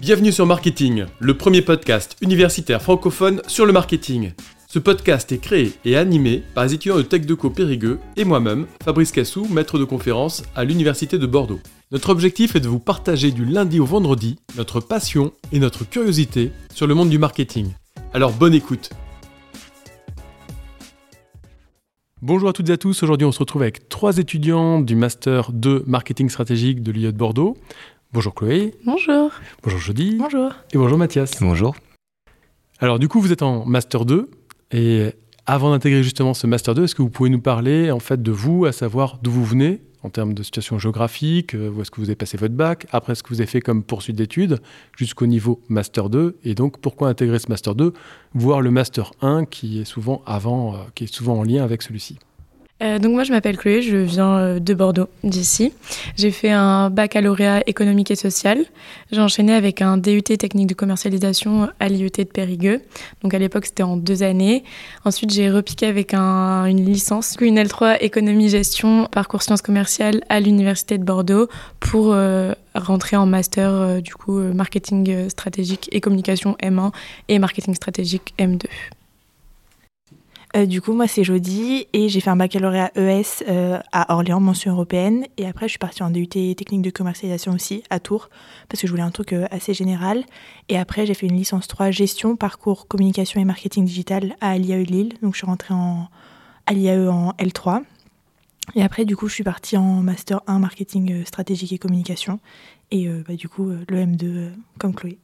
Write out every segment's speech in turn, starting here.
Bienvenue sur Marketing, le premier podcast universitaire francophone sur le marketing. Ce podcast est créé et animé par les étudiants de TechDeco Périgueux et moi-même, Fabrice Cassou, maître de conférence à l'Université de Bordeaux. Notre objectif est de vous partager du lundi au vendredi notre passion et notre curiosité sur le monde du marketing. Alors bonne écoute Bonjour à toutes et à tous, aujourd'hui on se retrouve avec trois étudiants du Master 2 Marketing Stratégique de l'IE de Bordeaux. Bonjour Chloé. Bonjour. Bonjour Jody. Bonjour. Et bonjour Mathias. Bonjour. Alors du coup, vous êtes en Master 2 et avant d'intégrer justement ce Master 2, est-ce que vous pouvez nous parler en fait de vous, à savoir d'où vous venez en termes de situation géographique, euh, où est-ce que vous avez passé votre bac, après ce que vous avez fait comme poursuite d'études, jusqu'au niveau Master 2, et donc pourquoi intégrer ce Master 2, voire le Master 1 qui est souvent avant, euh, qui est souvent en lien avec celui-ci? Euh, donc moi je m'appelle Chloé, je viens euh, de Bordeaux, d'ici. J'ai fait un baccalauréat économique et social. J'ai enchaîné avec un DUT technique de commercialisation à l'IUT de Périgueux. Donc à l'époque c'était en deux années. Ensuite j'ai repiqué avec un, une licence, une L3 économie gestion parcours sciences commerciales à l'université de Bordeaux pour euh, rentrer en master du coup marketing stratégique et communication M1 et marketing stratégique M2. Euh, du coup, moi, c'est Jody et j'ai fait un baccalauréat ES euh, à Orléans, mention européenne. Et après, je suis partie en DUT technique de commercialisation aussi à Tours parce que je voulais un truc euh, assez général. Et après, j'ai fait une licence 3 gestion, parcours communication et marketing digital à l'IAE Lille. Donc, je suis rentrée en, à l'IAE en L3. Et après, du coup, je suis partie en master 1 marketing stratégique et communication. Et bah, du coup, le M2 comme Chloé.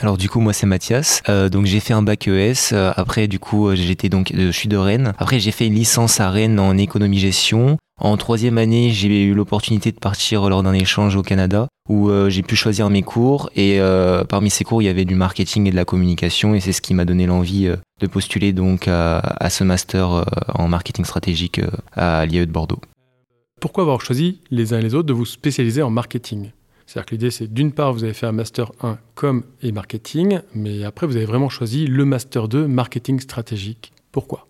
Alors du coup moi c'est Mathias. Euh, donc j'ai fait un bac ES. Euh, après du coup j'étais donc je suis de Rennes. Après j'ai fait une licence à Rennes en économie gestion. En troisième année j'ai eu l'opportunité de partir lors d'un échange au Canada où euh, j'ai pu choisir mes cours et parmi ces cours il y avait du marketing et de la communication et c'est ce qui m'a donné l'envie de postuler donc à, à ce master en marketing stratégique à l'IAE de Bordeaux. Pourquoi avoir choisi les uns et les autres de vous spécialiser en marketing? C'est-à-dire que l'idée, c'est d'une part, vous avez fait un Master 1 com et marketing, mais après, vous avez vraiment choisi le Master 2 marketing stratégique. Pourquoi?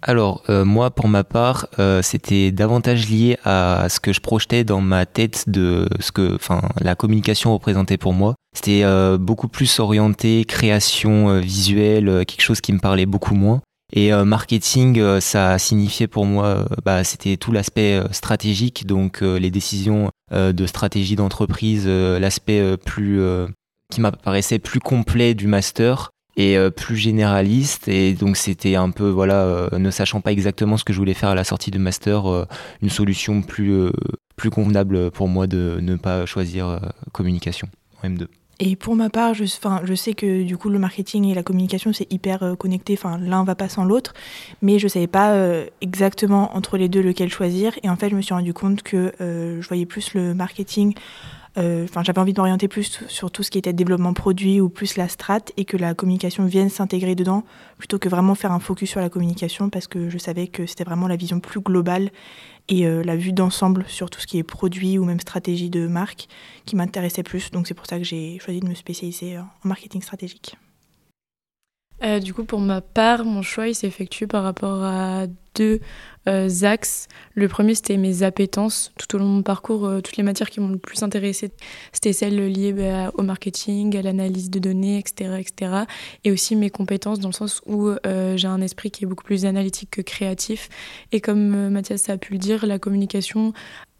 Alors euh, moi pour ma part euh, c'était davantage lié à ce que je projetais dans ma tête de ce que la communication représentait pour moi. C'était euh, beaucoup plus orienté création visuelle, quelque chose qui me parlait beaucoup moins. Et marketing, ça signifiait pour moi, bah, c'était tout l'aspect stratégique, donc les décisions euh, de stratégie d'entreprise, euh, l'aspect euh, plus qui m'apparaissait plus complet du master et plus généraliste et donc c'était un peu voilà ne sachant pas exactement ce que je voulais faire à la sortie du master une solution plus plus convenable pour moi de ne pas choisir communication en M2. Et pour ma part, je, sais que du coup le marketing et la communication c'est hyper connecté, enfin l'un va pas sans l'autre, mais je savais pas exactement entre les deux lequel choisir. Et en fait, je me suis rendu compte que je voyais plus le marketing euh, enfin, j'avais envie de m'orienter plus sur tout ce qui était développement produit ou plus la strat et que la communication vienne s'intégrer dedans plutôt que vraiment faire un focus sur la communication parce que je savais que c'était vraiment la vision plus globale et euh, la vue d'ensemble sur tout ce qui est produit ou même stratégie de marque qui m'intéressait plus. Donc c'est pour ça que j'ai choisi de me spécialiser en marketing stratégique. Euh, du coup, pour ma part, mon choix il s'effectue par rapport à deux euh, axes. Le premier, c'était mes appétences. Tout au long de mon parcours, euh, toutes les matières qui m'ont le plus intéressé, c'était celles liées bah, au marketing, à l'analyse de données, etc., etc. Et aussi mes compétences, dans le sens où j'ai un esprit qui est beaucoup plus analytique que créatif. Et comme Mathias a pu le dire, la communication,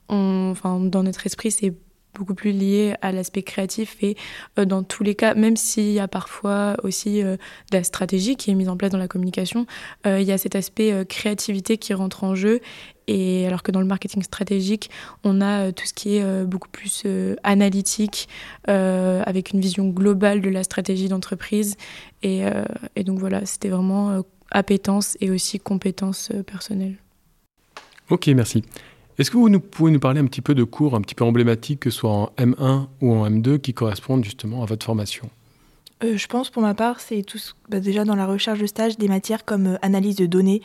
dans notre esprit, c'est beaucoup plus lié à l'aspect créatif et euh, dans tous les cas, même s'il y a parfois aussi euh, de la stratégie qui est mise en place dans la communication, euh, il y a cet aspect créativité qui rentre en jeu. Et alors que dans le marketing stratégique, on a tout ce qui est beaucoup plus analytique, avec une vision globale de la stratégie d'entreprise. Et, et, donc voilà, c'était vraiment appétence et aussi compétences personnelles. Ok, merci. Est-ce que vous pouvez nous parler un petit peu de cours un petit peu emblématiques, que ce soit en M1 ou en M2, qui correspondent justement à votre formation? Euh, Je pense pour ma part, c'est tout bah, déjà dans la recherche de stage des matières comme euh, analyse de données,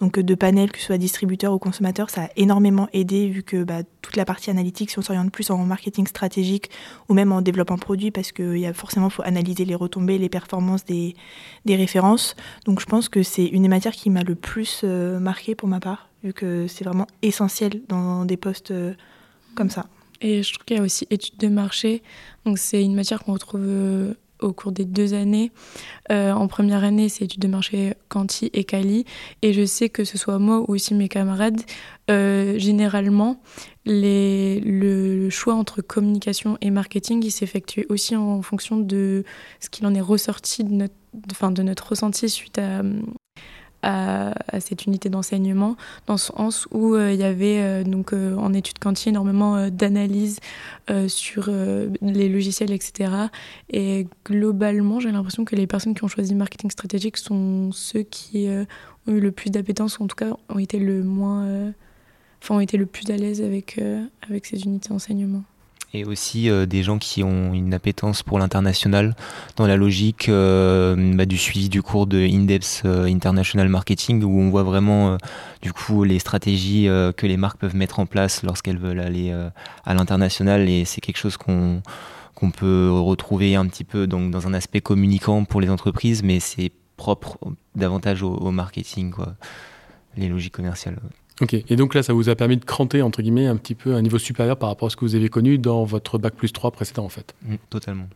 donc euh, de panels, que ce soit distributeur ou consommateur, ça a énormément aidé vu que bah, toute la partie analytique, si on s'oriente plus en marketing stratégique ou même en développement produit, parce qu'il y a forcément faut analyser les retombées, les performances des, des références. Donc je pense que c'est une des matières qui m'a le plus marqué pour ma part vu que c'est vraiment essentiel dans des postes euh, comme ça. Et je trouve qu'il y a aussi études de marché. Donc c'est une matière qu'on retrouve au cours des deux années. Euh, en première année, c'est études de marché Canti et Cali. Et je sais que ce soit moi ou aussi mes camarades, euh, généralement, le, choix entre communication et marketing, il s'effectue aussi en fonction de ce qu'il en est ressorti de notre ressenti suite à, à, cette unité d'enseignement, dans le sens où euh, il y avait euh, donc euh, en études quanti énormément d'analyses sur les logiciels, etc. Et globalement, j'ai l'impression que les personnes qui ont choisi marketing stratégique sont ceux qui ont eu le plus d'appétence, ou en tout cas ont été le moins, enfin ont été le plus à l'aise avec avec ces unités d'enseignement et aussi euh, des gens qui ont une appétence pour l'international dans la logique euh, bah, du suivi du cours de Indeps euh, International Marketing où on voit vraiment du coup les stratégies que les marques peuvent mettre en place lorsqu'elles veulent aller à l'international et c'est quelque chose qu'on qu'on peut retrouver un petit peu donc, dans un aspect communicant pour les entreprises mais c'est propre davantage au, au, marketing quoi les logiques commerciales. Ok, et donc là, ça vous a permis de cranter, entre guillemets, un petit peu un niveau supérieur par rapport à ce que vous avez connu dans votre bac plus 3 précédent, en fait. Mm, totalement.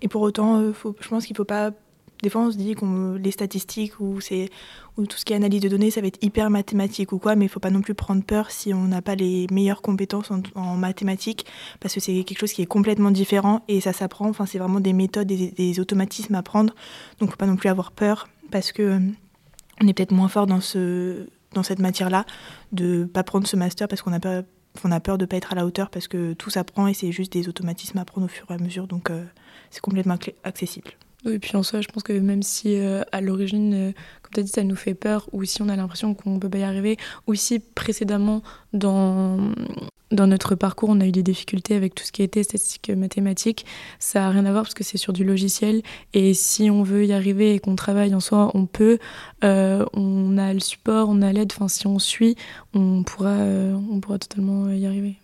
Et pour autant, euh, je pense qu'il ne faut pas. Des fois, on se dit que les statistiques ou, ou tout ce qui est analyse de données, ça va être hyper mathématique ou quoi, mais il ne faut pas non plus prendre peur si on n'a pas les meilleures compétences en, mathématiques, parce que c'est quelque chose qui est complètement différent et ça s'apprend. Enfin, c'est vraiment des méthodes, des, des automatismes à apprendre. Donc, il ne faut pas non plus avoir peur, parce que euh, on est peut-être moins fort dans ce dans cette matière-là, de pas prendre ce master parce qu'on a peur, on a peur de pas être à la hauteur parce que tout s'apprend et c'est juste des automatismes à prendre au fur et à mesure, donc euh, c'est complètement accessible. Oui, et puis en soi, je pense que même si euh, à l'origine, euh, comme tu as dit, ça nous fait peur, ou si on a l'impression qu'on ne peut pas y arriver, ou si précédemment, dans, dans notre parcours, on a eu des difficultés avec tout ce qui était statistique mathématique, ça n'a rien à voir parce que c'est sur du logiciel. Et si on veut y arriver et qu'on travaille en soi, on peut. Euh, on a le support, on a l'aide. Enfin, si on suit, on pourra, on pourra totalement y arriver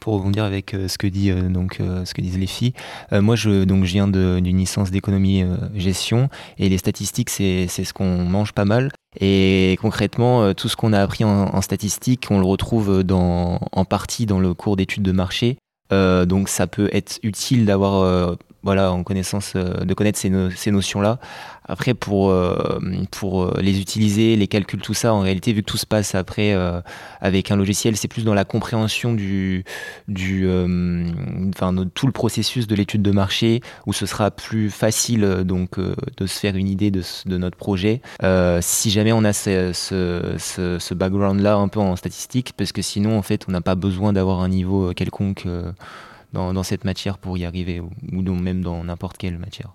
pour rebondir avec euh, ce que dit euh, donc euh, ce que disent les filles, moi je donc je viens d'une licence d'économie gestion et les statistiques c'est ce qu'on mange pas mal. Et concrètement tout ce qu'on a appris en, en statistiques on le retrouve dans en partie dans le cours d'études de marché. Donc ça peut être utile d'avoir voilà, en connaissance, de connaître ces, ces notions-là. Après, pour, euh, pour euh, les utiliser, les calculs, tout ça, en réalité, vu que tout se passe après euh, avec un logiciel, c'est plus dans la compréhension du, du, enfin, tout le processus de l'étude de marché, où ce sera plus facile donc de se faire une idée de, de notre projet. si jamais on a ce, ce, ce, background-là un peu en statistique, parce que sinon, en fait, on n'a pas besoin d'avoir un niveau quelconque. Dans, cette matière pour y arriver, ou, ou même dans n'importe quelle matière.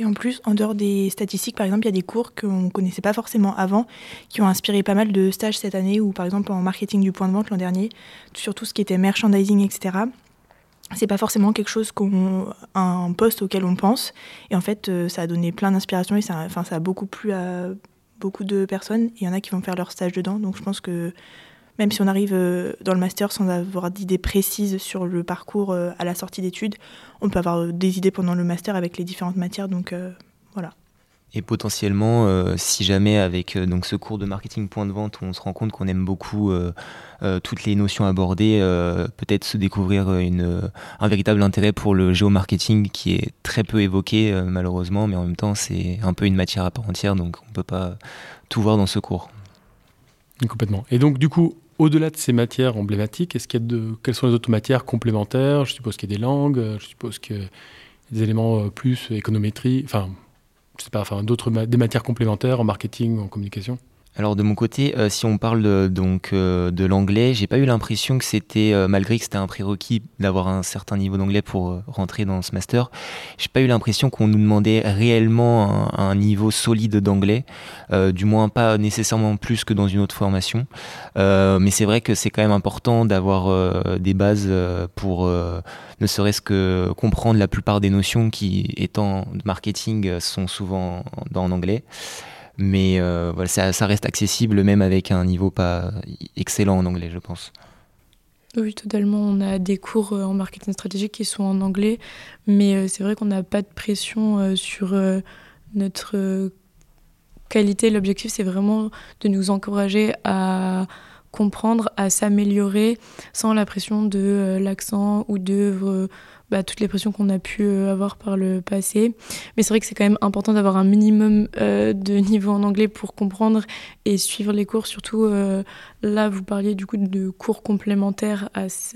Et en plus, en dehors des statistiques, par exemple, il y a des cours qu'on ne connaissait pas forcément avant, qui ont inspiré pas mal de stages cette année, ou par exemple en marketing du point de vente l'an dernier, sur tout ce qui était merchandising, etc. C'est pas forcément quelque chose qu'on, un poste auquel on pense. Et en fait, euh, ça a donné plein d'inspiration et ça, enfin, ça a beaucoup plu à beaucoup de personnes. Il y en a qui vont faire leur stage dedans. Donc je pense que même si on arrive euh, dans le master sans avoir d'idées précises sur le parcours euh, à la sortie d'études, on peut avoir euh, des idées pendant le master avec les différentes matières. Donc voilà. Et potentiellement, si jamais avec donc ce cours de marketing point de vente, on se rend compte qu'on aime beaucoup toutes les notions abordées, peut-être se découvrir une, un véritable intérêt pour le géomarketing qui est très peu évoqué malheureusement, mais en même temps c'est un peu une matière à part entière, donc on ne peut pas tout voir dans ce cours. Complètement. Et donc du coup, au-delà de ces matières emblématiques, est-ce qu'il y quelles sont les autres matières complémentaires? Je suppose qu'il y a des langues, euh, je suppose qu'il y a des éléments euh, plus économétrie, enfin, je sais pas, enfin, des matières complémentaires en marketing, en communication alors de mon côté, euh, si on parle de, donc euh, de l'anglais, j'ai pas eu l'impression que c'était euh, malgré que c'était un prérequis d'avoir un certain niveau d'anglais pour rentrer dans ce master, j'ai pas eu l'impression qu'on nous demandait réellement un, niveau solide d'anglais, du moins pas nécessairement plus que dans une autre formation. mais c'est vrai que c'est quand même important d'avoir des bases pour ne serait-ce que comprendre la plupart des notions qui, étant marketing, sont souvent en anglais. Mais euh, ça, reste accessible même avec un niveau pas excellent en anglais, je pense. Oui, totalement. On a des cours euh, en marketing stratégique qui sont en anglais, mais euh, c'est vrai qu'on n'a pas de pression sur notre qualité. L'objectif, c'est vraiment de nous encourager à comprendre, à s'améliorer sans la pression de l'accent ou de bah, toutes les pressions qu'on a pu euh, avoir par le passé. Mais c'est vrai que c'est quand même important d'avoir un minimum euh, de niveau en anglais pour comprendre et suivre les cours. Surtout euh, là, vous parliez du coup de cours complémentaires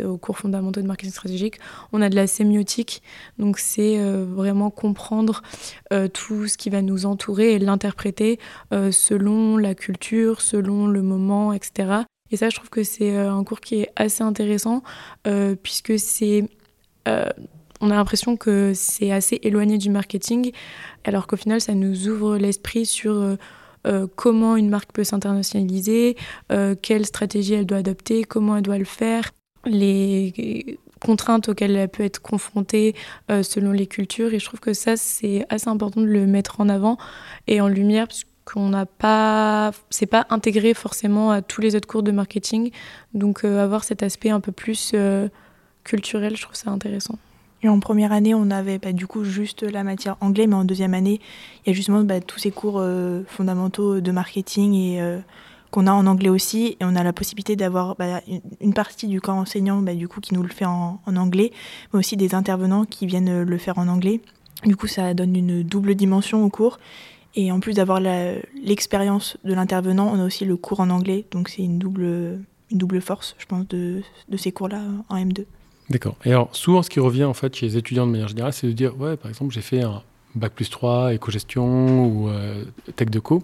aux cours fondamentaux de marketing stratégique. On a de la sémiotique, donc c'est vraiment comprendre tout ce qui va nous entourer et l'interpréter selon la culture, selon le moment, etc. Et ça, je trouve que c'est un cours qui est assez intéressant puisque c'est euh, on a l'impression que c'est assez éloigné du marketing, alors qu'au final, ça nous ouvre l'esprit sur euh, euh, comment une marque peut s'internationaliser, quelle stratégie elle doit adopter, comment elle doit le faire, les contraintes auxquelles elle peut être confrontée selon les cultures. Et je trouve que ça, c'est assez important de le mettre en avant et en lumière, parce qu'on n'a pas, c'est pas intégré forcément à tous les autres cours de marketing. Donc avoir cet aspect un peu plus culturel, je trouve ça intéressant. Et en première année, on avait bah, du coup juste la matière anglais, mais en deuxième année, il y a justement bah, tous ces cours euh, fondamentaux de marketing et euh, qu'on a en anglais aussi. Et on a la possibilité d'avoir bah, une partie du corps enseignant du coup, qui nous le fait en, anglais, mais aussi des intervenants qui viennent le faire en anglais. Du coup, ça donne une double dimension au cours. Et en plus d'avoir l'expérience de l'intervenant, on a aussi le cours en anglais. Donc c'est une double, une double force, je pense, de, de ces cours-là en M2. D'accord. Et alors, souvent, ce qui revient en fait chez les étudiants de manière générale, c'est de dire ouais, par exemple, j'ai fait un bac plus 3, éco-gestion ou euh, tech de co.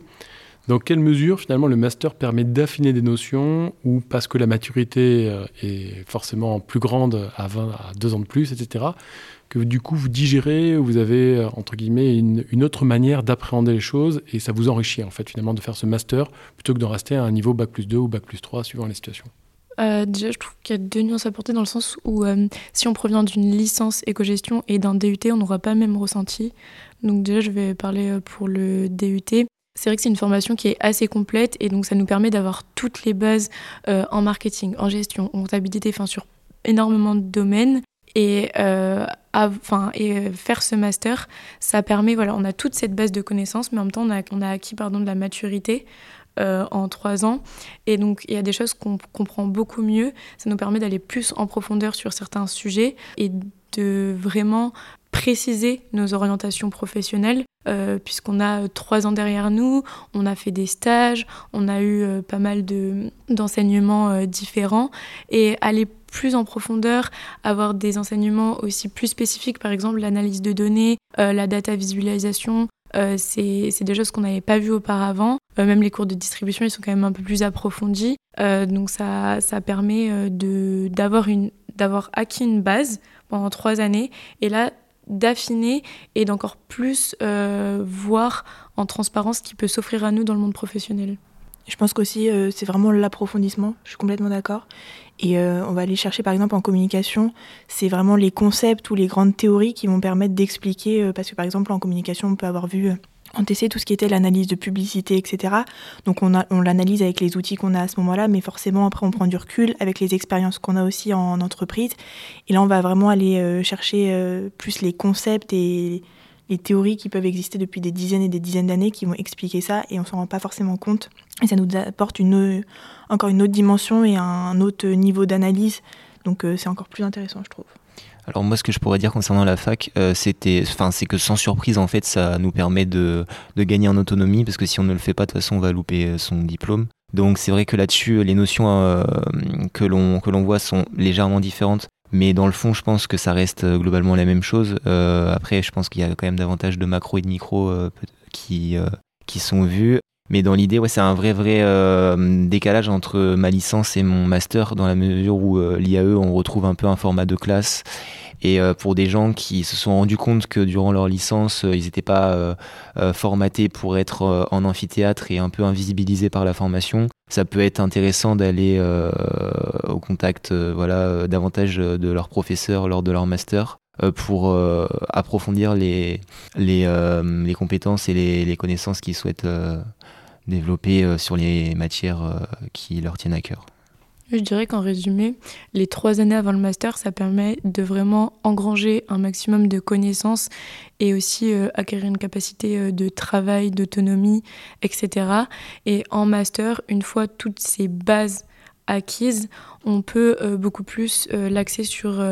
Dans quelle mesure, finalement, le master permet d'affiner des notions ou parce que la maturité euh, est forcément plus grande à 20, à 2 ans de plus, etc., que du coup, vous digérez, vous avez, euh, entre guillemets, une, une autre manière d'appréhender les choses et ça vous enrichit, en fait, finalement, de faire ce master plutôt que d'en rester à un niveau bac plus 2 ou bac plus 3, suivant les situations? Euh, déjà, je trouve qu'il y a deux nuances à porter dans le sens où euh, si on provient d'une licence éco-gestion et d'un DUT, on n'aura pas même ressenti. Donc déjà, je vais parler euh, pour le DUT. C'est vrai que c'est une formation qui est assez complète et donc ça nous permet d'avoir toutes les bases en marketing, en gestion, en comptabilité, enfin sur énormément de domaines. Et, et faire ce master, ça permet, voilà, on a toute cette base de connaissances, mais en même temps, on a, on a acquis pardon, de la maturité euh, en trois ans. Et donc, il y a des choses qu'on comprend beaucoup mieux. Ça nous permet d'aller plus en profondeur sur certains sujets et de vraiment préciser nos orientations professionnelles, euh, puisqu'on a trois ans derrière nous, on a fait des stages, on a eu euh, pas mal d'enseignements différents, et aller plus en profondeur, avoir des enseignements aussi plus spécifiques, par exemple l'analyse de données, la data visualisation, euh, c'est des choses qu'on n'avait pas vues auparavant. Euh, même les cours de distribution, ils sont quand même un peu plus approfondis. Euh, donc ça, ça permet d'avoir acquis une base pendant trois années et là d'affiner et d'encore plus voir en transparence ce qui peut s'offrir à nous dans le monde professionnel. Je pense qu'aussi, c'est vraiment l'approfondissement, je suis complètement d'accord. Et euh, on va aller chercher par exemple en communication, c'est vraiment les concepts ou les grandes théories qui vont permettre d'expliquer, euh, parce que par exemple en communication on peut avoir vu euh, en TC tout ce qui était l'analyse de publicité, etc. Donc on, on l'analyse avec les outils qu'on a à ce moment-là, mais forcément après on prend du recul avec les expériences qu'on a aussi en, entreprise. Et là on va vraiment aller chercher plus les concepts et les théories qui peuvent exister depuis des dizaines et des dizaines d'années qui vont expliquer ça et on s'en rend pas forcément compte. Et ça nous apporte une, encore une autre dimension et un autre niveau d'analyse. Donc euh, c'est encore plus intéressant, je trouve. Alors moi, ce que je pourrais dire concernant la fac, euh, c'était, enfin, c'est que sans surprise, en fait, ça nous permet de, de, gagner en autonomie, parce que si on ne le fait pas, de toute façon, on va louper euh, son diplôme. Donc c'est vrai que là-dessus, les notions que l'on que l'on voit sont légèrement différentes. Mais dans le fond, je pense que ça reste globalement la même chose. après, je pense qu'il y a quand même davantage de macro et de micro qui, qui sont vus. Mais dans l'idée, ouais, c'est un vrai, vrai euh, décalage entre ma licence et mon master, dans la mesure où euh, l'IAE, on retrouve un peu un format de classe. Et euh, pour des gens qui se sont rendus compte que durant leur licence, ils n'étaient pas formatés pour être en amphithéâtre et un peu invisibilisés par la formation, ça peut être intéressant d'aller au contact voilà, davantage de leurs professeurs lors de leur master pour approfondir les, les, les, compétences et les, les connaissances qu'ils souhaitent développer euh, sur les matières euh, qui leur tiennent à cœur. Je dirais qu'en résumé, les trois années avant le master, ça permet de vraiment engranger un maximum de connaissances et aussi euh, acquérir une capacité de travail, d'autonomie, etc. Et en master, une fois toutes ces bases acquise, on peut beaucoup plus l'axer sur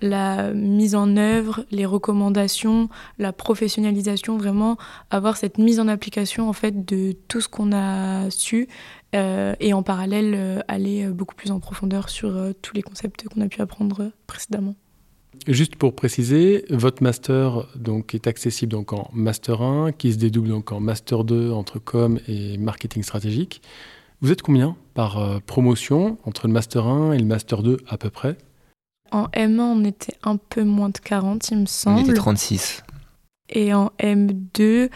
la mise en œuvre, les recommandations, la professionnalisation, vraiment avoir cette mise en application en fait de tout ce qu'on a su et en parallèle aller beaucoup plus en profondeur sur tous les concepts qu'on a pu apprendre précédemment. Juste pour préciser, votre master donc, est accessible donc, en master 1, qui se dédouble donc en master 2 entre com et marketing stratégique. Vous êtes combien par euh, promotion entre le master 1 et le master 2 à peu près? En M1, on était un peu moins de 40, il me semble. On était 36. Et en M2,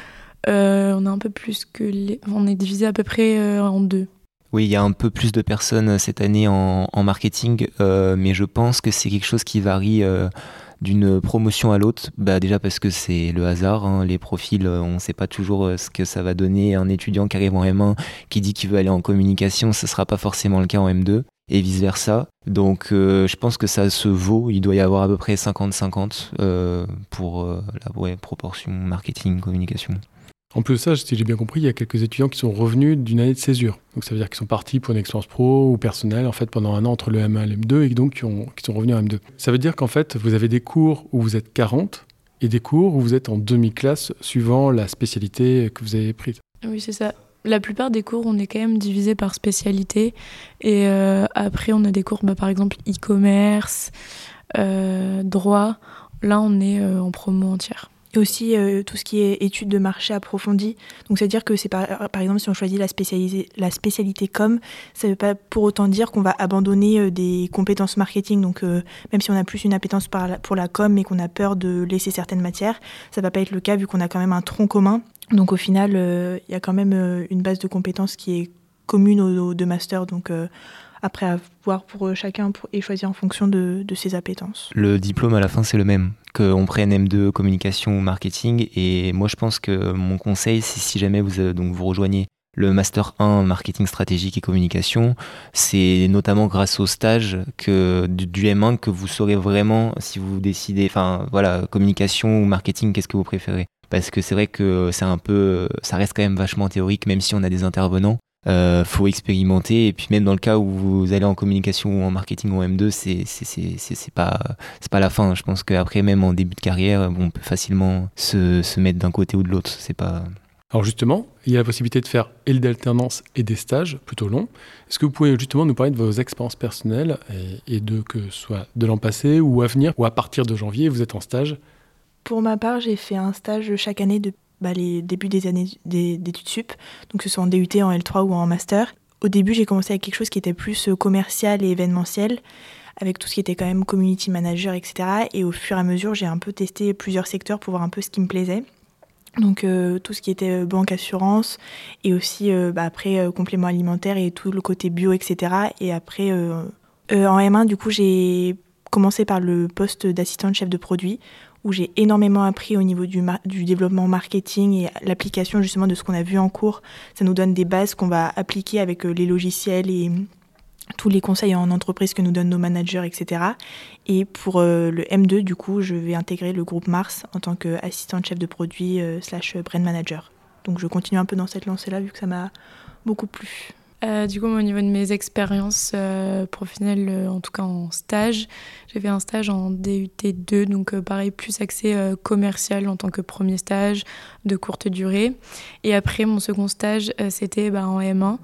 euh, on a un peu plus que les... On est divisé à peu près euh, en deux. Oui, il y a un peu plus de personnes cette année en, marketing, euh, mais je pense que c'est quelque chose qui varie euh, d'une promotion à l'autre. Bah, déjà parce que c'est le hasard, hein. les profils, on ne sait pas toujours ce que ça va donner. Un étudiant qui arrive en M1 qui dit qu'il veut aller en communication, ce ne sera pas forcément le cas en M2 et vice-versa. Donc je pense que ça se vaut, il doit y avoir à peu près 50-50 pour la proportion marketing-communication. En plus de ça, si j'ai bien compris, il y a quelques étudiants qui sont revenus d'une année de césure. Donc ça veut dire qu'ils sont partis pour une expérience pro ou personnelle en fait pendant un an entre le M1 et le M2 et donc qui, sont revenus en M2. Ça veut dire qu'en fait, vous avez des cours où vous êtes 40 et des cours où vous êtes en demi-classe suivant la spécialité que vous avez prise. Oui, c'est ça. La plupart des cours, on est quand même divisé par spécialité. Et euh, après, on a des cours, bah, par exemple, e-commerce, euh, droit. Là, on est euh, en promo entière. Et aussi euh, tout ce qui est études de marché approfondies. Donc, c'est-à-dire que c'est par, par, exemple si on choisit la, la spécialité com, ça ne veut pas pour autant dire qu'on va abandonner euh, des compétences marketing. Donc, euh, même si on a plus une appétence pour la com, mais qu'on a peur de laisser certaines matières, ça ne va pas être le cas vu qu'on a quand même un tronc commun. Donc, au final, il y a quand même une base de compétences qui est commune aux, deux masters. Donc, après à voir pour chacun et choisir en fonction de, ses appétences. Le diplôme à la fin c'est le même qu'on prenne M2 communication ou marketing. Et moi, je pense que mon conseil, c'est si jamais vous, euh, donc vous rejoignez le Master 1 marketing stratégique et communication, c'est notamment grâce au stage du, M1 que vous saurez vraiment si vous décidez, enfin voilà, communication ou marketing, qu'est-ce que vous préférez. Parce que c'est vrai que c'est un peu, ça reste quand même vachement théorique, même si on a des intervenants. Euh, faut expérimenter. Et puis même dans le cas où vous allez en communication ou en marketing ou en M2 c'est c'est pas c'est pas la fin. Je pense qu'après même en début de carrière on peut facilement se, se mettre d'un côté ou de l'autre. C'est pas alors justement, il y a la possibilité de faire et d'alternance et des stages plutôt longs. Est-ce que vous pouvez justement nous parler de vos expériences personnelles et, et de que ce soit de l'an passé ou à venir ou à partir de janvier vous êtes en stage? Pour ma part, j'ai fait un stage chaque année de bah, les débuts des années d'études sup, donc que ce soit en DUT, en L3 ou en master. Au début, j'ai commencé avec quelque chose qui était plus euh, commercial et événementiel, avec tout ce qui était quand même community manager, etc. Et au fur et à mesure, j'ai un peu testé plusieurs secteurs pour voir un peu ce qui me plaisait. Donc euh, tout ce qui était euh, banque assurance et aussi bah, après complément alimentaire et tout le côté bio, etc. Et après en M1, du coup, j'ai commencé par le poste d'assistante chef de produit où j'ai énormément appris au niveau du, développement marketing et l'application justement de ce qu'on a vu en cours. Ça nous donne des bases qu'on va appliquer avec euh, les logiciels et tous les conseils en entreprise que nous donnent nos managers, etc. Et pour euh, le M2, du coup, je vais intégrer le groupe Mars en tant qu'assistante chef de produit euh, slash brand manager. Donc je continue un peu dans cette lancée-là vu que ça m'a beaucoup plu. Euh, du coup, au niveau de mes expériences euh, professionnelles, euh, en tout cas en stage, j'ai fait un stage en DUT2, donc pareil, plus axé commercial en tant que premier stage de courte durée. Et après, mon second stage, c'était bah, en M1,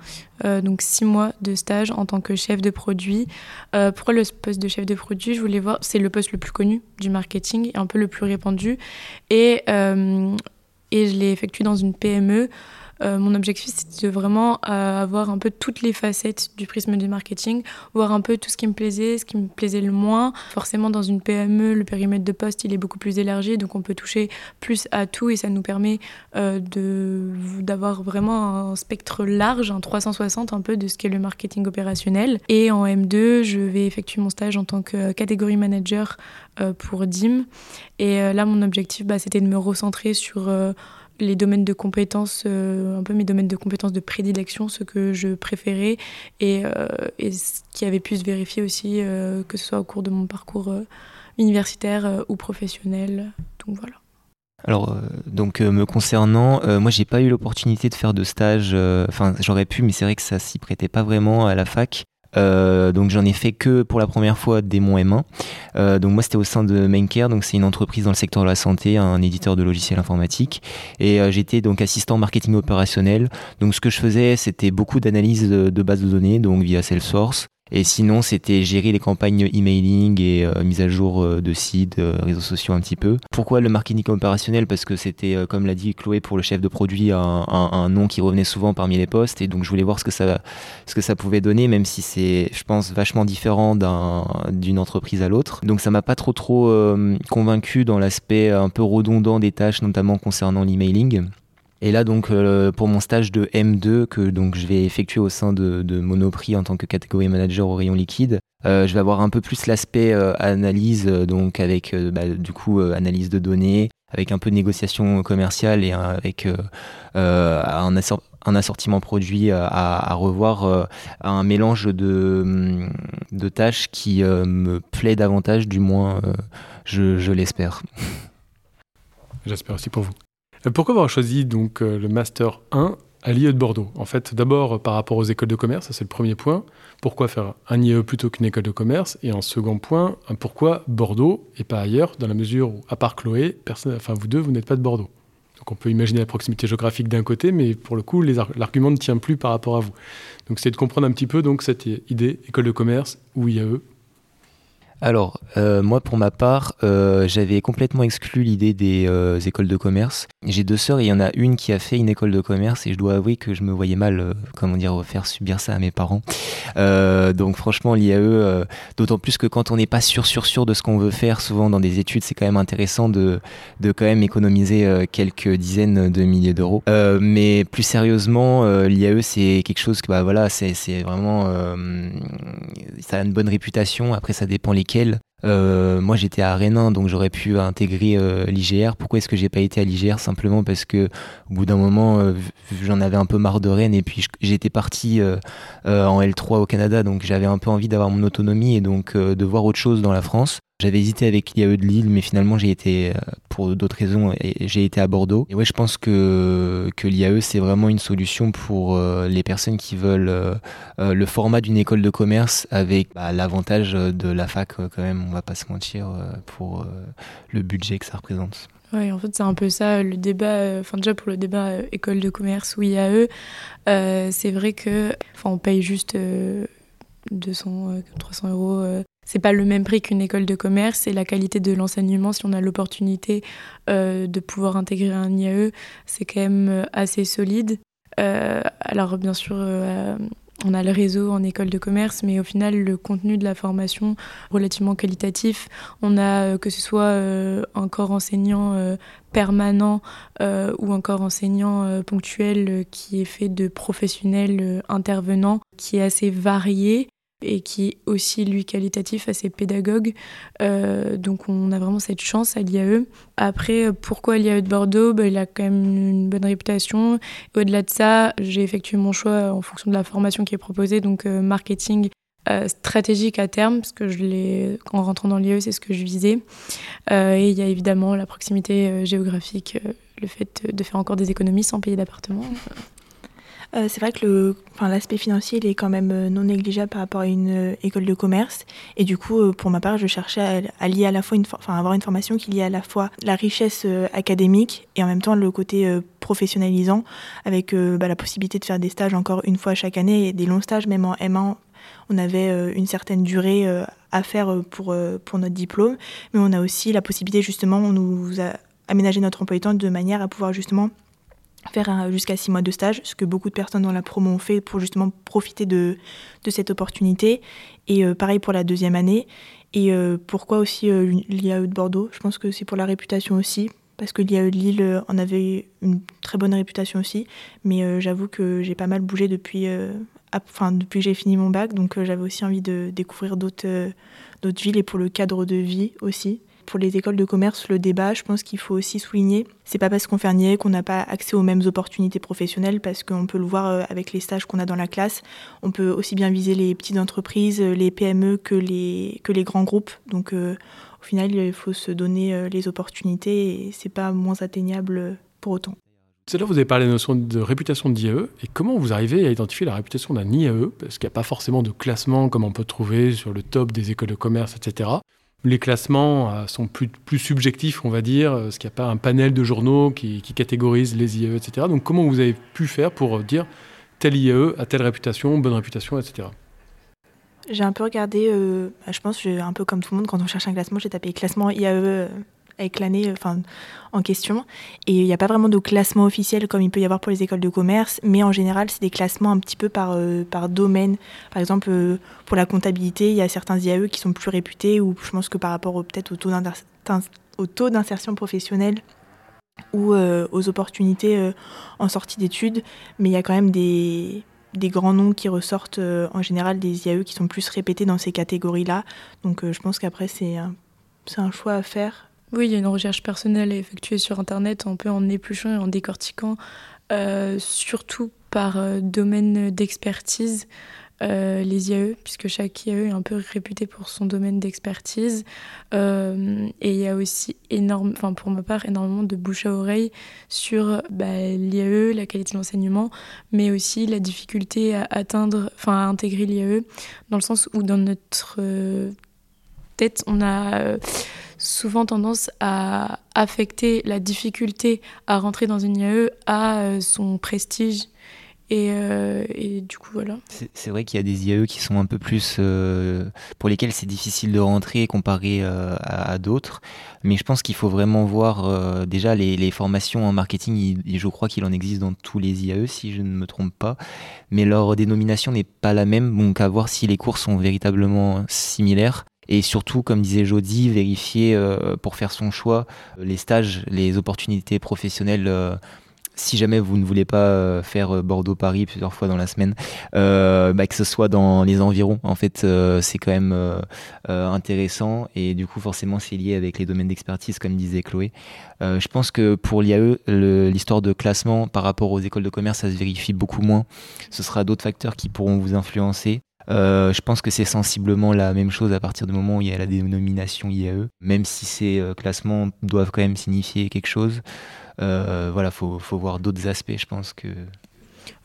donc six mois de stage en tant que chef de produit. pourquoi le poste de chef de produit? Je voulais voir, c'est le poste le plus connu du marketing et un peu le plus répandu. Et, et je l'ai effectué dans une PME. Euh, mon objectif, c'est de vraiment euh, avoir un peu toutes les facettes du prisme du marketing, voir un peu tout ce qui me plaisait, ce qui me plaisait le moins. Forcément, dans une PME, le périmètre de poste, il est beaucoup plus élargi, donc on peut toucher plus à tout et ça nous permet euh, d'avoir vraiment un spectre large, un 360 un peu de ce qu'est le marketing opérationnel. Et en M2, je vais effectuer mon stage en tant que catégorie manager pour DIM. Et là, mon objectif, bah, c'était de me recentrer sur les domaines de compétences, euh, un peu mes domaines de compétences de prédilection, ce que je préférais et, euh, et ce qui avait pu se vérifier aussi, euh, que ce soit au cours de mon parcours universitaire ou professionnel. Donc voilà. Alors, donc me concernant, moi j'ai pas eu l'opportunité de faire de stage. Enfin, j'aurais pu, mais c'est vrai que ça s'y prêtait pas vraiment à la fac. Euh, donc j'en ai fait que pour la première fois des mon M1. donc moi c'était au sein de Maincare, donc c'est une entreprise dans le secteur de la santé, un éditeur de logiciels informatiques. Et j'étais donc assistant marketing opérationnel. Donc ce que je faisais, c'était beaucoup d'analyse de, de bases de données, donc via Salesforce. Et sinon, c'était gérer les campagnes emailing et euh, mise à jour euh, de sites, euh, réseaux sociaux un petit peu. Pourquoi le marketing opérationnel? Parce que c'était, comme l'a dit Chloé, pour le chef de produit, un, nom qui revenait souvent parmi les postes. Et donc, je voulais voir ce que ça, ce que ça pouvait donner, même si c'est, je pense, vachement différent d'une entreprise à l'autre. Donc, ça m'a pas trop trop convaincu dans l'aspect un peu redondant des tâches, notamment concernant l'emailing. Et là, donc, euh, pour mon stage de M2 que donc je vais effectuer au sein de, Monoprix en tant que catégorie manager au rayon liquide, euh, je vais avoir un peu plus l'aspect euh, analyse, donc avec bah, du coup analyse de données, avec un peu de négociation commerciale et avec un, assortiment produit à, revoir, un mélange de, de tâches qui me plaît davantage, du moins je l'espère. J'espère aussi pour vous. Euh, pourquoi avoir choisi donc euh, le Master 1 à l'IE de Bordeaux? En fait, d'abord par rapport aux écoles de commerce, ça c'est le premier point. Pourquoi faire un IE plutôt qu'une école de commerce? Et en second point, pourquoi Bordeaux et pas ailleurs, dans la mesure où, à part Chloé, personne, enfin vous deux, vous n'êtes pas de Bordeaux? Donc on peut imaginer la proximité géographique d'un côté, mais pour le coup, l'argument ne tient plus par rapport à vous. Donc c'est de comprendre un petit peu donc cette idée école de commerce ou IAE alors, euh, moi, pour ma part, euh, j'avais complètement exclu l'idée des euh, écoles de commerce. J'ai deux sœurs et il y en a une qui a fait une école de commerce et je dois avouer que je me voyais mal, comment dire, faire subir ça à mes parents. donc, franchement, l'IAE, d'autant plus que quand on n'est pas sûr, sûr, sûr de ce qu'on veut faire, souvent dans des études, c'est quand même intéressant de, de quand même économiser quelques dizaines de milliers d'euros. mais plus sérieusement, l'IAE, c'est quelque chose que, bah voilà, c'est vraiment, ça a une bonne réputation. Après, ça dépend euh, moi j'étais à Rennes, donc j'aurais pu intégrer euh, l'IGR. Pourquoi est-ce que j'ai pas été à l'IGR? Simplement parce que au bout d'un moment, euh, j'en avais un peu marre de Rennes et puis j'étais parti en L3 au Canada, donc j'avais un peu envie d'avoir mon autonomie et donc de voir autre chose dans la France. J'avais hésité avec l'IAE de Lille, mais finalement j'ai été, euh, pour d'autres raisons, j'ai été à Bordeaux. Et ouais, je pense que, l'IAE c'est vraiment une solution pour euh, les personnes qui veulent euh, le format d'une école de commerce avec bah, l'avantage de la fac quand même, on va pas se mentir, pour le budget que ça représente. Oui, en fait, c'est un peu ça le débat. Enfin, déjà pour le débat école de commerce ou IAE, c'est vrai que, enfin, on paye juste 200, 300 euros c'est pas le même prix qu'une école de commerce et la qualité de l'enseignement, si on a l'opportunité euh, de pouvoir intégrer un IAE, c'est quand même euh, assez solide. Euh, alors bien sûr, on a le réseau en école de commerce, mais au final, le contenu de la formation relativement qualitatif. On a que ce soit un corps enseignant permanent ou un corps enseignant ponctuel qui est fait de professionnels intervenants, qui est assez varié et qui est aussi lui qualitatif à ses pédagogues. Euh, donc on a vraiment cette chance à l'IAE. Après, pourquoi l'IAE de Bordeaux? Bah, Il a quand même une bonne réputation. Au-delà de ça, j'ai effectué mon choix en fonction de la formation qui est proposée, donc euh, marketing euh, stratégique à terme, parce que je l'ai, en rentrant dans l'IAE, c'est ce que je visais. et il y a évidemment la proximité géographique, le fait de faire encore des économies sans payer d'appartement. Euh, c'est vrai que l'aspect financier est quand même euh, non négligeable par rapport à une euh, école de commerce. Et du coup, pour ma part, je cherchais à, lier à la fois une, avoir une formation qui lie à la fois la richesse académique et en même temps le côté professionnalisant, avec bah, la possibilité de faire des stages encore une fois chaque année et des longs stages, même en M1. On avait une certaine durée à faire pour, pour notre diplôme, mais on a aussi la possibilité justement, on nous a aménagé notre emploi du temps de manière à pouvoir justement faire jusqu'à six mois de stage, ce que beaucoup de personnes dans la promo ont fait pour justement profiter de, cette opportunité. Et euh, pareil pour la deuxième année. Et euh, pourquoi aussi euh, l'IAE de Bordeaux? Je pense que c'est pour la réputation aussi, parce que l'IAE de Lille en avait une très bonne réputation aussi. Mais j'avoue que j'ai pas mal bougé depuis, enfin, depuis que j'ai fini mon bac, donc j'avais aussi envie de découvrir d'autres villes et pour le cadre de vie aussi. Pour les écoles de commerce, le débat, je pense qu'il faut aussi souligner, c'est pas parce qu'on fait un qu'on n'a pas accès aux mêmes opportunités professionnelles, parce qu'on peut le voir euh, avec les stages qu'on a dans la classe. On peut aussi bien viser les petites entreprises, euh, les PME que les, grands groupes. Donc euh, au final, il faut se donner les opportunités et c'est pas moins atteignable pour autant. Tout à l'heure, vous avez parlé la notion de réputation d'IAE. Et comment vous arrivez à identifier la réputation d'un IAE Parce qu'il n'y a pas forcément de classement comme on peut trouver sur le top des écoles de commerce, etc. Les classements euh, sont plus, plus subjectifs, on va dire, parce qu'il n'y a pas un panel de journaux qui, qui catégorise les IAE, etc. Donc comment vous avez pu faire pour dire tel IAE a telle réputation, bonne réputation, etc. J'ai un peu regardé, euh, bah, je pense, un peu comme tout le monde, quand on cherche un classement, j'ai tapé classement IAE euh, avec l'année enfin, en question. Et il n'y a pas vraiment de classement officiel comme il peut y avoir pour les écoles de commerce, mais en général, c'est des classements un petit peu par, euh, par domaine. Par exemple, pour la comptabilité, il y a certains IAE qui sont plus réputés, ou je pense que par rapport peut-être au taux d'insertion professionnelle ou aux opportunités en sortie d'études, mais il y a quand même des grands noms qui ressortent euh, en général des IAE qui sont plus répétés dans ces catégories-là. Donc euh, je pense qu'après, c'est un, un choix à faire. Oui, il y a une recherche personnelle à effectuer sur Internet, un peu en épluchant et en décortiquant, euh, surtout par domaine d'expertise. Euh, les IAE, puisque chaque IAE est un peu réputé pour son domaine d'expertise. Euh, et il y a aussi, énorme, pour ma part, énormément de bouche à oreille sur bah, l'IAE, la qualité de l'enseignement, mais aussi la difficulté à atteindre, enfin à intégrer l'IAE, dans le sens où dans notre euh, tête, on a souvent tendance à affecter la difficulté à rentrer dans une IAE à son prestige euh, et, du coup, voilà. C'est vrai qu'il y a des IAE qui sont un peu plus. Euh, pour lesquels c'est difficile de rentrer comparé euh, à, d'autres. Mais je pense qu'il faut vraiment voir déjà les, formations en marketing. je crois qu'il en existe dans tous les IAE, si je ne me trompe pas. Mais leur dénomination n'est pas la même. Donc, à voir si les cours sont véritablement similaires. Et surtout, comme disait Jody, vérifier pour faire son choix les stages, les opportunités professionnelles si jamais vous ne voulez pas euh, faire euh, Bordeaux-Paris plusieurs fois dans la semaine, euh, bah, que ce soit dans les environs, en fait, c'est quand même intéressant et du coup, forcément, c'est lié avec les domaines d'expertise, comme disait Chloé. je pense que pour l'IAE, l'histoire de classement par rapport aux écoles de commerce, ça se vérifie beaucoup moins. Ce sera d'autres facteurs qui pourront vous influencer. Je pense que c'est sensiblement la même chose à partir du moment où il y a la dénomination IAE, même si ces classements doivent quand même signifier quelque chose. Euh, voilà, faut, faut voir d'autres aspects, je pense que.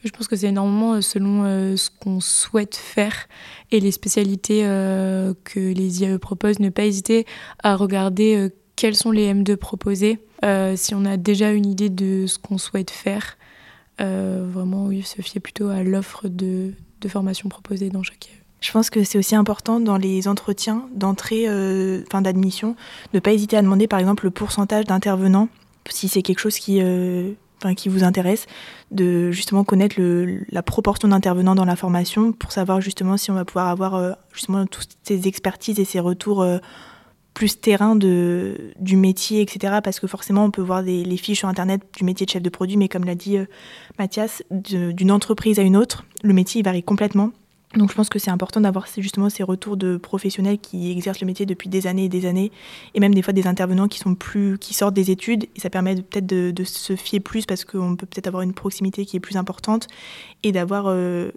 Je pense que c'est énormément euh, selon euh, ce qu'on souhaite faire et les spécialités que les IAE proposent. Ne pas hésiter à regarder quels sont les M2 proposés. si on a déjà une idée de ce qu'on souhaite faire, vraiment, oui, se fier plutôt à l'offre de, de formation proposée dans chaque IAE. Je pense que c'est aussi important dans les entretiens d'entrée, enfin d'admission, de ne pas hésiter à demander par exemple le pourcentage d'intervenants si c'est quelque chose qui, euh, qui vous intéresse, de justement connaître le, la proportion d'intervenants dans la formation pour savoir justement si on va pouvoir avoir euh, justement toutes ces expertises et ces retours euh, plus terrain de, du métier, etc. Parce que forcément, on peut voir des, les fiches sur Internet du métier de chef de produit, mais comme l'a dit Mathias, d'une entreprise à une autre, le métier varie complètement. Donc je pense que c'est important d'avoir justement ces retours de professionnels qui exercent le métier depuis des années et des années, et même des fois des intervenants qui sont plus, qui sortent des études, et ça permet peut-être de, se fier plus parce qu'on peut peut-être avoir une proximité qui est plus importante, et d'avoir euh,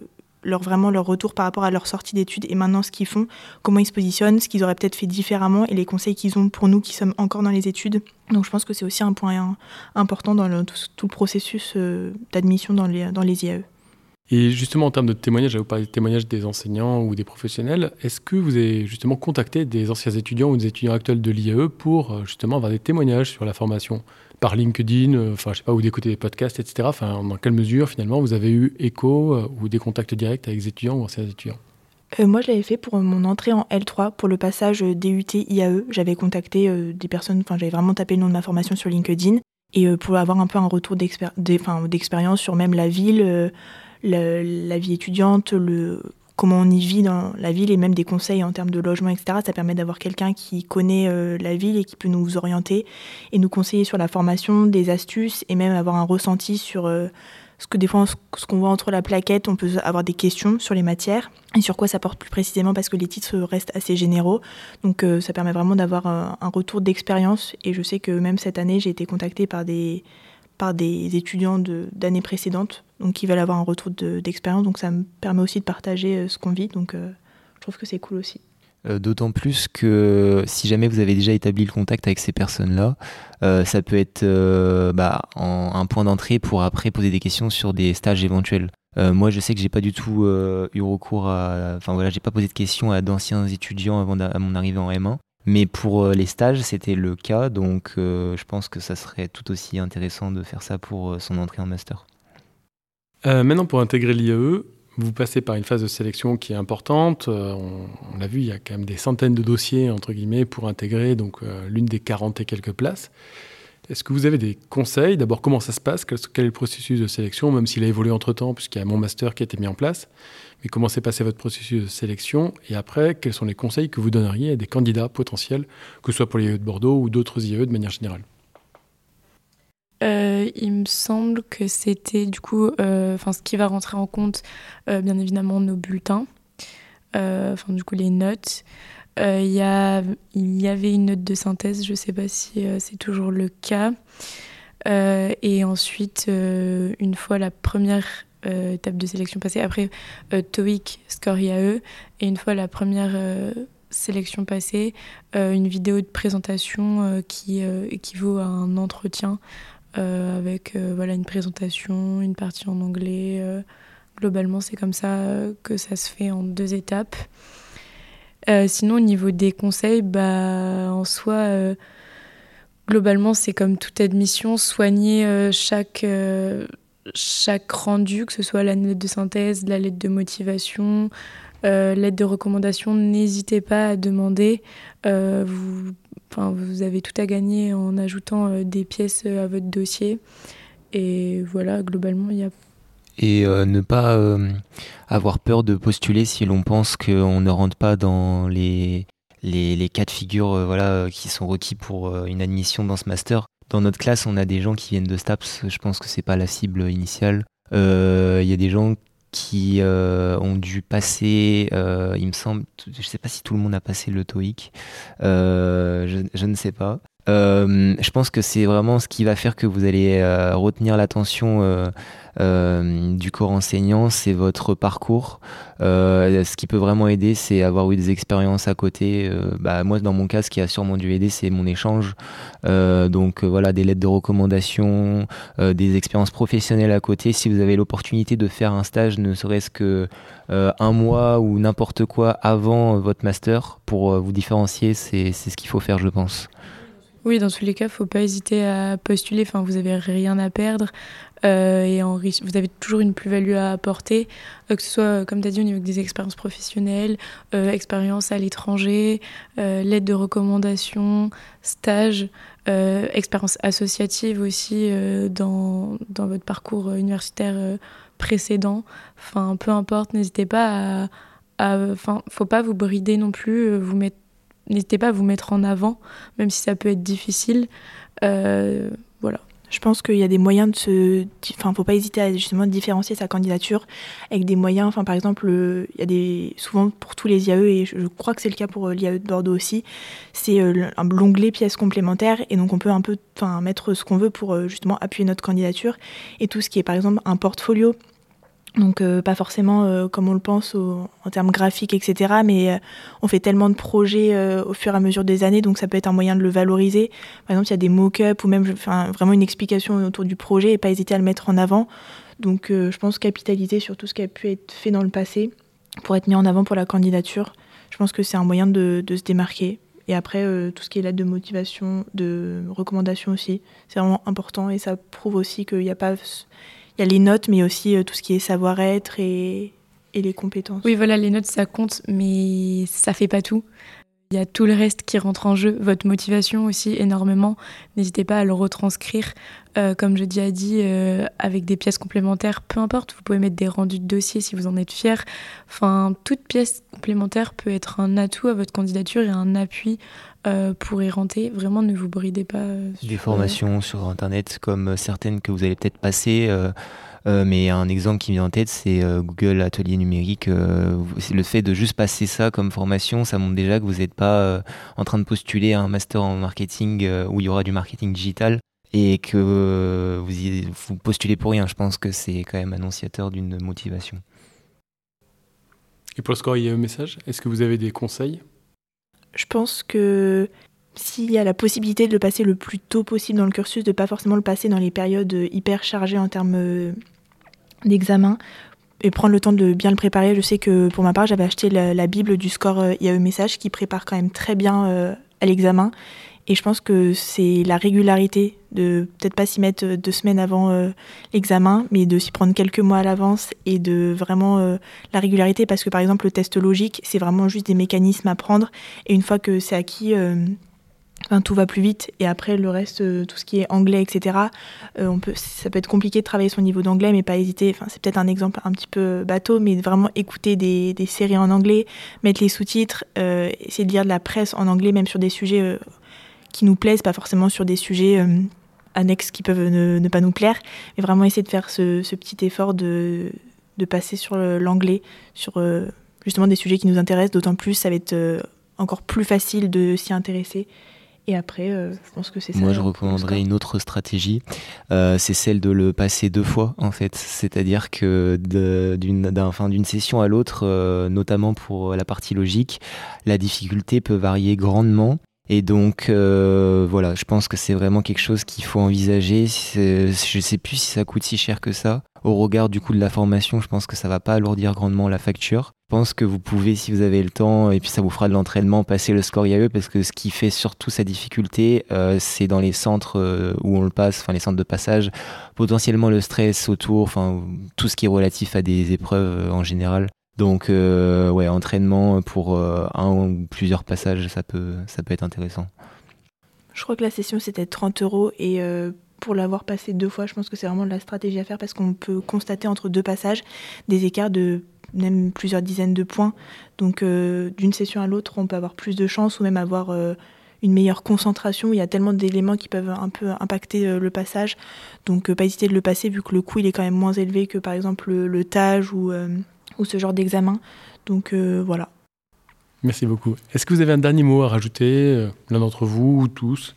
leur, vraiment leur retour par rapport à leur sortie d'études et maintenant ce qu'ils font, comment ils se positionnent, ce qu'ils auraient peut-être fait différemment, et les conseils qu'ils ont pour nous qui sommes encore dans les études. Donc je pense que c'est aussi un point important dans tout, le processus euh, d'admission dans les, dans les IAE. Et justement, en termes de témoignages, vous parlé de témoignages des enseignants ou des professionnels. Est-ce que vous avez justement contacté des anciens étudiants ou des étudiants actuels de l'IAE pour euh, justement avoir des témoignages sur la formation? Par LinkedIn, euh, enfin, je sais pas, ou d'écouter des podcasts, etc. Enfin, dans quelle mesure, finalement, vous avez eu écho euh, ou des contacts directs avec des étudiants ou anciens étudiants? Moi, je l'avais fait pour mon entrée en L3, pour le passage DUT IAE. J'avais contacté des personnes, enfin, j'avais vraiment tapé le nom de ma formation sur LinkedIn. Et pour avoir un peu un retour d'expérience sur même la ville, la, vie étudiante, le, comment on y vit dans la ville et même des conseils en termes de logement, etc. Ça permet d'avoir quelqu'un qui connaît euh, la ville et qui peut nous orienter et nous conseiller sur la formation, des astuces et même avoir un ressenti sur euh, ce que des fois, ce qu'on voit entre la plaquette, on peut avoir des questions sur les matières et sur quoi ça porte plus précisément parce que les titres restent assez généraux. Donc euh, ça permet vraiment d'avoir un, retour d'expérience et je sais que même cette année, j'ai été contactée par des par des étudiants d'années précédentes, donc qui veulent avoir un retour d'expérience. donc ça me permet aussi de partager euh, ce qu'on vit. Donc euh, je trouve que c'est cool aussi. Euh, d'autant plus que si jamais vous avez déjà établi le contact avec ces personnes-là, ça peut être bah, un point d'entrée pour après poser des questions sur des stages éventuels. moi, je sais que j'ai pas du tout eu recours à, enfin voilà, j'ai pas posé de questions à d'anciens étudiants avant mon arrivée en M1. Mais pour les stages, c'était le cas, donc je pense que ça serait tout aussi intéressant de faire ça pour son entrée en master. Maintenant, pour intégrer l'IAE, vous passez par une phase de sélection qui est importante. Euh, on, l'a vu, il y a quand même des centaines de dossiers, entre guillemets, pour intégrer donc euh, l'une des 40 et quelques places. Est-ce que vous avez des conseils? D'abord, comment ça se passe? Quel, est le processus de sélection, même s'il a évolué entre-temps, puisqu'il y a mon master qui a été mis en place. Mais comment s'est passé votre processus de sélection? Et après, quels sont les conseils que vous donneriez à des candidats potentiels, que ce soit pour l'IAE de Bordeaux ou d'autres IAE de manière générale? Euh, il me semble que c'était du coup, euh, enfin, ce qui va rentrer en compte, euh, bien évidemment, nos bulletins, enfin, du coup, les notes. Il y, avait une note de synthèse, je ne sais pas si c'est toujours le cas. et ensuite, une fois la première étape de sélection passée, après TOEIC, score IAE, et une fois la première sélection passée, une vidéo de présentation qui équivaut à un entretien euh, avec euh, voilà, une présentation, une partie en anglais. Euh, globalement, c'est comme ça que ça se fait en deux étapes. sinon, au niveau des conseils, bah, en soi, globalement, c'est comme toute admission, soigner chaque, chaque rendu, que ce soit la lettre de synthèse, la lettre de motivation, euh, lettre de recommandation, n'hésitez pas à demander. vous Enfin, vous avez tout à gagner en ajoutant euh, des pièces euh, à votre dossier. Et voilà, globalement, il y a et euh, ne pas avoir peur de postuler si l'on pense qu'on ne rentre pas dans les, les, les cas de figure voilà, qui sont requis pour une admission dans ce master. Dans notre classe, on a des gens qui viennent de STAPS, je pense que c'est pas la cible initiale. Il y a des gens qui euh, ont dû passer, euh, il me semble, je ne sais pas si tout le monde a passé le TOEIC, euh, je, je, ne sais pas. Je pense que c'est vraiment ce qui va faire que vous allez retenir l'attention euh, du corps enseignant, c'est votre parcours. Euh, ce qui peut vraiment aider, c'est avoir eu des expériences à côté. Euh, bah, moi, dans mon cas, ce qui a sûrement dû aider, c'est mon échange. donc voilà, des lettres de recommandation, des expériences professionnelles à côté. Si vous avez l'opportunité de faire un stage, ne serait-ce que un mois ou n'importe quoi avant votre master, pour vous différencier, c'est ce qu'il faut faire, je pense. Oui, dans tous les cas, il ne faut pas hésiter à postuler. Enfin, vous n'avez rien à perdre. Euh, et en, vous avez toujours une plus-value à apporter, euh, que ce soit, comme tu as dit, au niveau des expériences professionnelles, euh, expériences à l'étranger, l'aide de recommandation, stage, expérience associative aussi dans, dans, votre parcours universitaire précédent. Enfin, peu importe, n'hésitez pas à. Enfin, faut pas vous brider non plus, vous mettre n'hésitez pas à vous mettre en avant, même si ça peut être difficile. voilà. Je pense qu'il y a des moyens de se. Enfin, faut pas hésiter à justement différencier sa candidature avec des moyens. Enfin, par exemple, il y a des. Souvent pour tous les IAE, et je crois que c'est le cas pour euh, l'IAE de Bordeaux aussi, c'est euh, l'onglet pièces complémentaires. Et donc, on peut un peu mettre ce qu'on veut pour euh, justement appuyer notre candidature. Et tout ce qui est par exemple un portfolio donc euh, pas forcément euh, comme on le pense en termes graphiques, etc. Mais euh, on fait tellement de projets au fur et à mesure des années, donc ça peut être un moyen de le valoriser. Par exemple, il y a des mock-ups ou même vraiment une explication autour du projet et pas hésiter à le mettre en avant. Donc je pense capitaliser sur tout ce qui a pu être fait dans le passé pour être mis en avant pour la candidature. Je pense que c'est un moyen de, de, se démarquer. Et après, tout ce qui est là de motivation, de recommandation aussi, c'est vraiment important et ça prouve aussi qu'il n'y a pas a les notes, mais aussi euh, tout ce qui est savoir-être et, les compétences. Oui, voilà, les notes, ça compte, mais ça fait pas tout. Il y a tout le reste qui rentre en jeu, votre motivation aussi énormément. N'hésitez pas à le retranscrire, euh, comme je dis dit, euh, avec des pièces complémentaires, peu importe. Vous pouvez mettre des rendus de dossier si vous en êtes fier. Enfin, toute pièce complémentaire peut être un atout à votre candidature et un appui euh, pour y rentrer. Vraiment, ne vous bridez pas. des formations sur Internet comme certaines que vous allez peut-être passer. Euh, mais un exemple qui me vient en tête, c'est euh, Google Atelier Numérique. Euh, le fait de juste passer ça comme formation, ça montre déjà que vous n'êtes pas en train de postuler à un master en marketing où il y aura du marketing digital et que vous, y, vous postulez pour rien. Je pense que c'est quand même annonciateur d'une motivation. Et pour le score, il y a un message. Est-ce que vous avez des conseils Je pense que s'il y a la possibilité de le passer le plus tôt possible dans le cursus, de pas forcément le passer dans les périodes hyper chargées en termes euh, d'examen, et prendre le temps de bien le préparer. Je sais que pour ma part, j'avais acheté la, Bible du score euh, IAE Message qui prépare quand même très bien euh, à l'examen. Et je pense que c'est la régularité de peut-être pas s'y mettre deux semaines avant l'examen, mais de s'y prendre quelques mois à l'avance et de vraiment la régularité parce que par exemple le test logique, c'est vraiment juste des mécanismes à prendre et une fois que c'est acquis, tout va plus vite et après le reste, euh, tout ce qui est anglais, etc. Euh, on peut, ça peut être compliqué de travailler son niveau d'anglais, mais pas hésiter. Enfin, c'est peut-être un exemple un petit peu bateau, mais vraiment écouter des, séries en anglais, mettre les sous-titres, euh, essayer de lire de la presse en anglais, même sur des sujets qui nous plaisent, pas forcément sur des sujets annexes qui peuvent ne, pas nous plaire, mais vraiment essayer de faire ce, petit effort de, de passer sur l'anglais, sur justement des sujets qui nous intéressent. D'autant plus, ça va être encore plus facile de s'y intéresser et après, euh, je pense que c'est ça. Moi, je recommanderais une autre stratégie. Euh, c'est celle de le passer deux fois, en fait. C'est-à-dire que d'une session à l'autre, euh, notamment pour la partie logique, la difficulté peut varier grandement. Et donc, voilà, je pense que c'est vraiment quelque chose qu'il faut envisager. Je ne sais plus si ça coûte si cher que ça au regard du coût de la formation, je pense que ça va pas alourdir grandement la facture. Je pense que vous pouvez, si vous avez le temps, et puis ça vous fera de l'entraînement, passer le score IAE, parce que ce qui fait surtout sa difficulté, euh, c'est dans les centres euh, où on le passe, enfin les centres de passage, potentiellement le stress autour, enfin tout ce qui est relatif à des épreuves euh, en général. Donc ouais, entraînement pour un ou plusieurs passages, ça peut, ça peut être intéressant. Je crois que la session c'était 30 euros et pour l'avoir passé deux fois, je pense que c'est vraiment la stratégie à faire parce qu'on peut constater entre deux passages des écarts de même plusieurs dizaines de points. Donc euh, d'une session à l'autre, on peut avoir plus de chance ou même avoir euh, une meilleure concentration. Il y a tellement d'éléments qui peuvent un peu impacter euh, le passage. Donc pas hésiter de le passer vu que le coût il est quand même moins élevé que par exemple le, le ou, ou ce genre d'examen. Donc voilà. Merci beaucoup. Est-ce que vous avez un dernier mot à rajouter, l'un d'entre vous ou tous?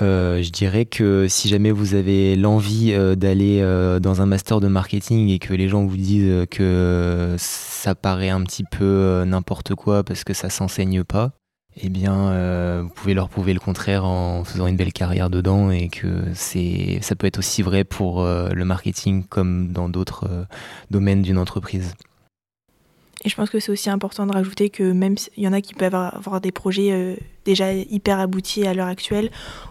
Euh, je dirais que si jamais vous avez l'envie euh, d'aller euh, dans un master de marketing et que les gens vous disent que ça paraît un petit peu n'importe quoi parce que ça s'enseigne pas, eh bien, vous pouvez leur prouver le contraire en faisant une belle carrière dedans et que c'est, ça peut être aussi vrai pour le marketing comme dans d'autres domaines d'une entreprise. Et je pense que c'est aussi important de rajouter que même s'il y en a qui peuvent avoir des projets euh, déjà hyper aboutis à l'heure actuelle,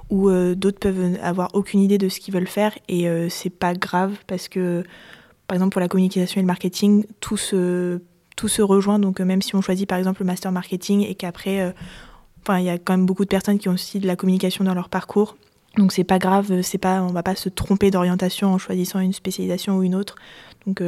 ou euh, d'autres peuvent avoir aucune idée de ce qu'ils veulent faire, et euh, c'est pas grave parce que, par exemple, pour la communication et le marketing, tout se, tout se rejoint. Donc, même si on choisit par exemple le master marketing et qu'après, il y a quand même beaucoup de personnes qui ont aussi de la communication dans leur parcours. Donc c'est pas grave, c'est pas, on va pas se tromper d'orientation en choisissant une spécialisation ou une autre. Donc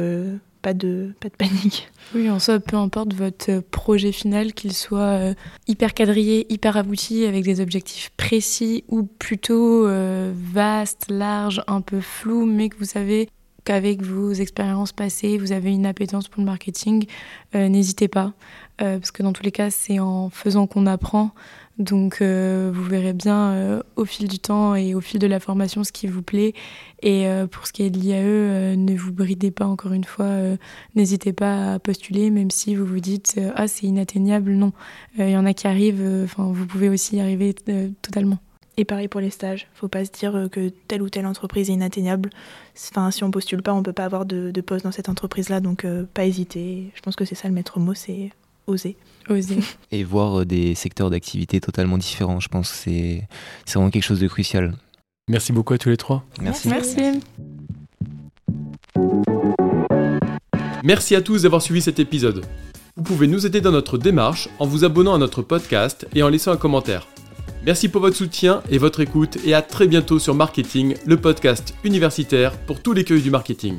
pas de, pas de panique. Oui, en soi, peu importe votre projet final, qu'il soit euh, hyper quadrillé, hyper abouti, avec des objectifs précis, ou plutôt euh, vaste, large, un peu flou, mais que vous savez qu'avec vos expériences passées, vous avez une appétence pour le marketing, euh, n'hésitez pas. parce que dans tous les cas, c'est en faisant qu'on apprend. Donc euh, vous verrez bien euh, au fil du temps et au fil de la formation ce qui vous plaît. Et euh, pour ce qui est de l'IAE, ne vous bridez pas encore une fois. N'hésitez pas à postuler, même si vous vous dites ah c'est inatteignable. Non, il y en a qui arrivent. Enfin, vous pouvez aussi y arriver totalement. Et pareil pour les stages. Faut pas se dire que telle ou telle entreprise est inatteignable. Enfin, si on postule pas, on peut pas avoir de, de poste dans cette entreprise-là. Donc pas hésiter. Je pense que c'est ça le maître mot, c'est oser. Oser. Et voir euh, des secteurs d'activité totalement différents, je pense que c'est vraiment quelque chose de crucial. Merci beaucoup à tous les trois. Merci. Merci. Merci à tous d'avoir suivi cet épisode. Vous pouvez nous aider dans notre démarche en vous abonnant à notre podcast et en laissant un commentaire. Merci pour votre soutien et votre écoute et à très bientôt sur Marketing, le podcast universitaire pour tous les cueils du marketing.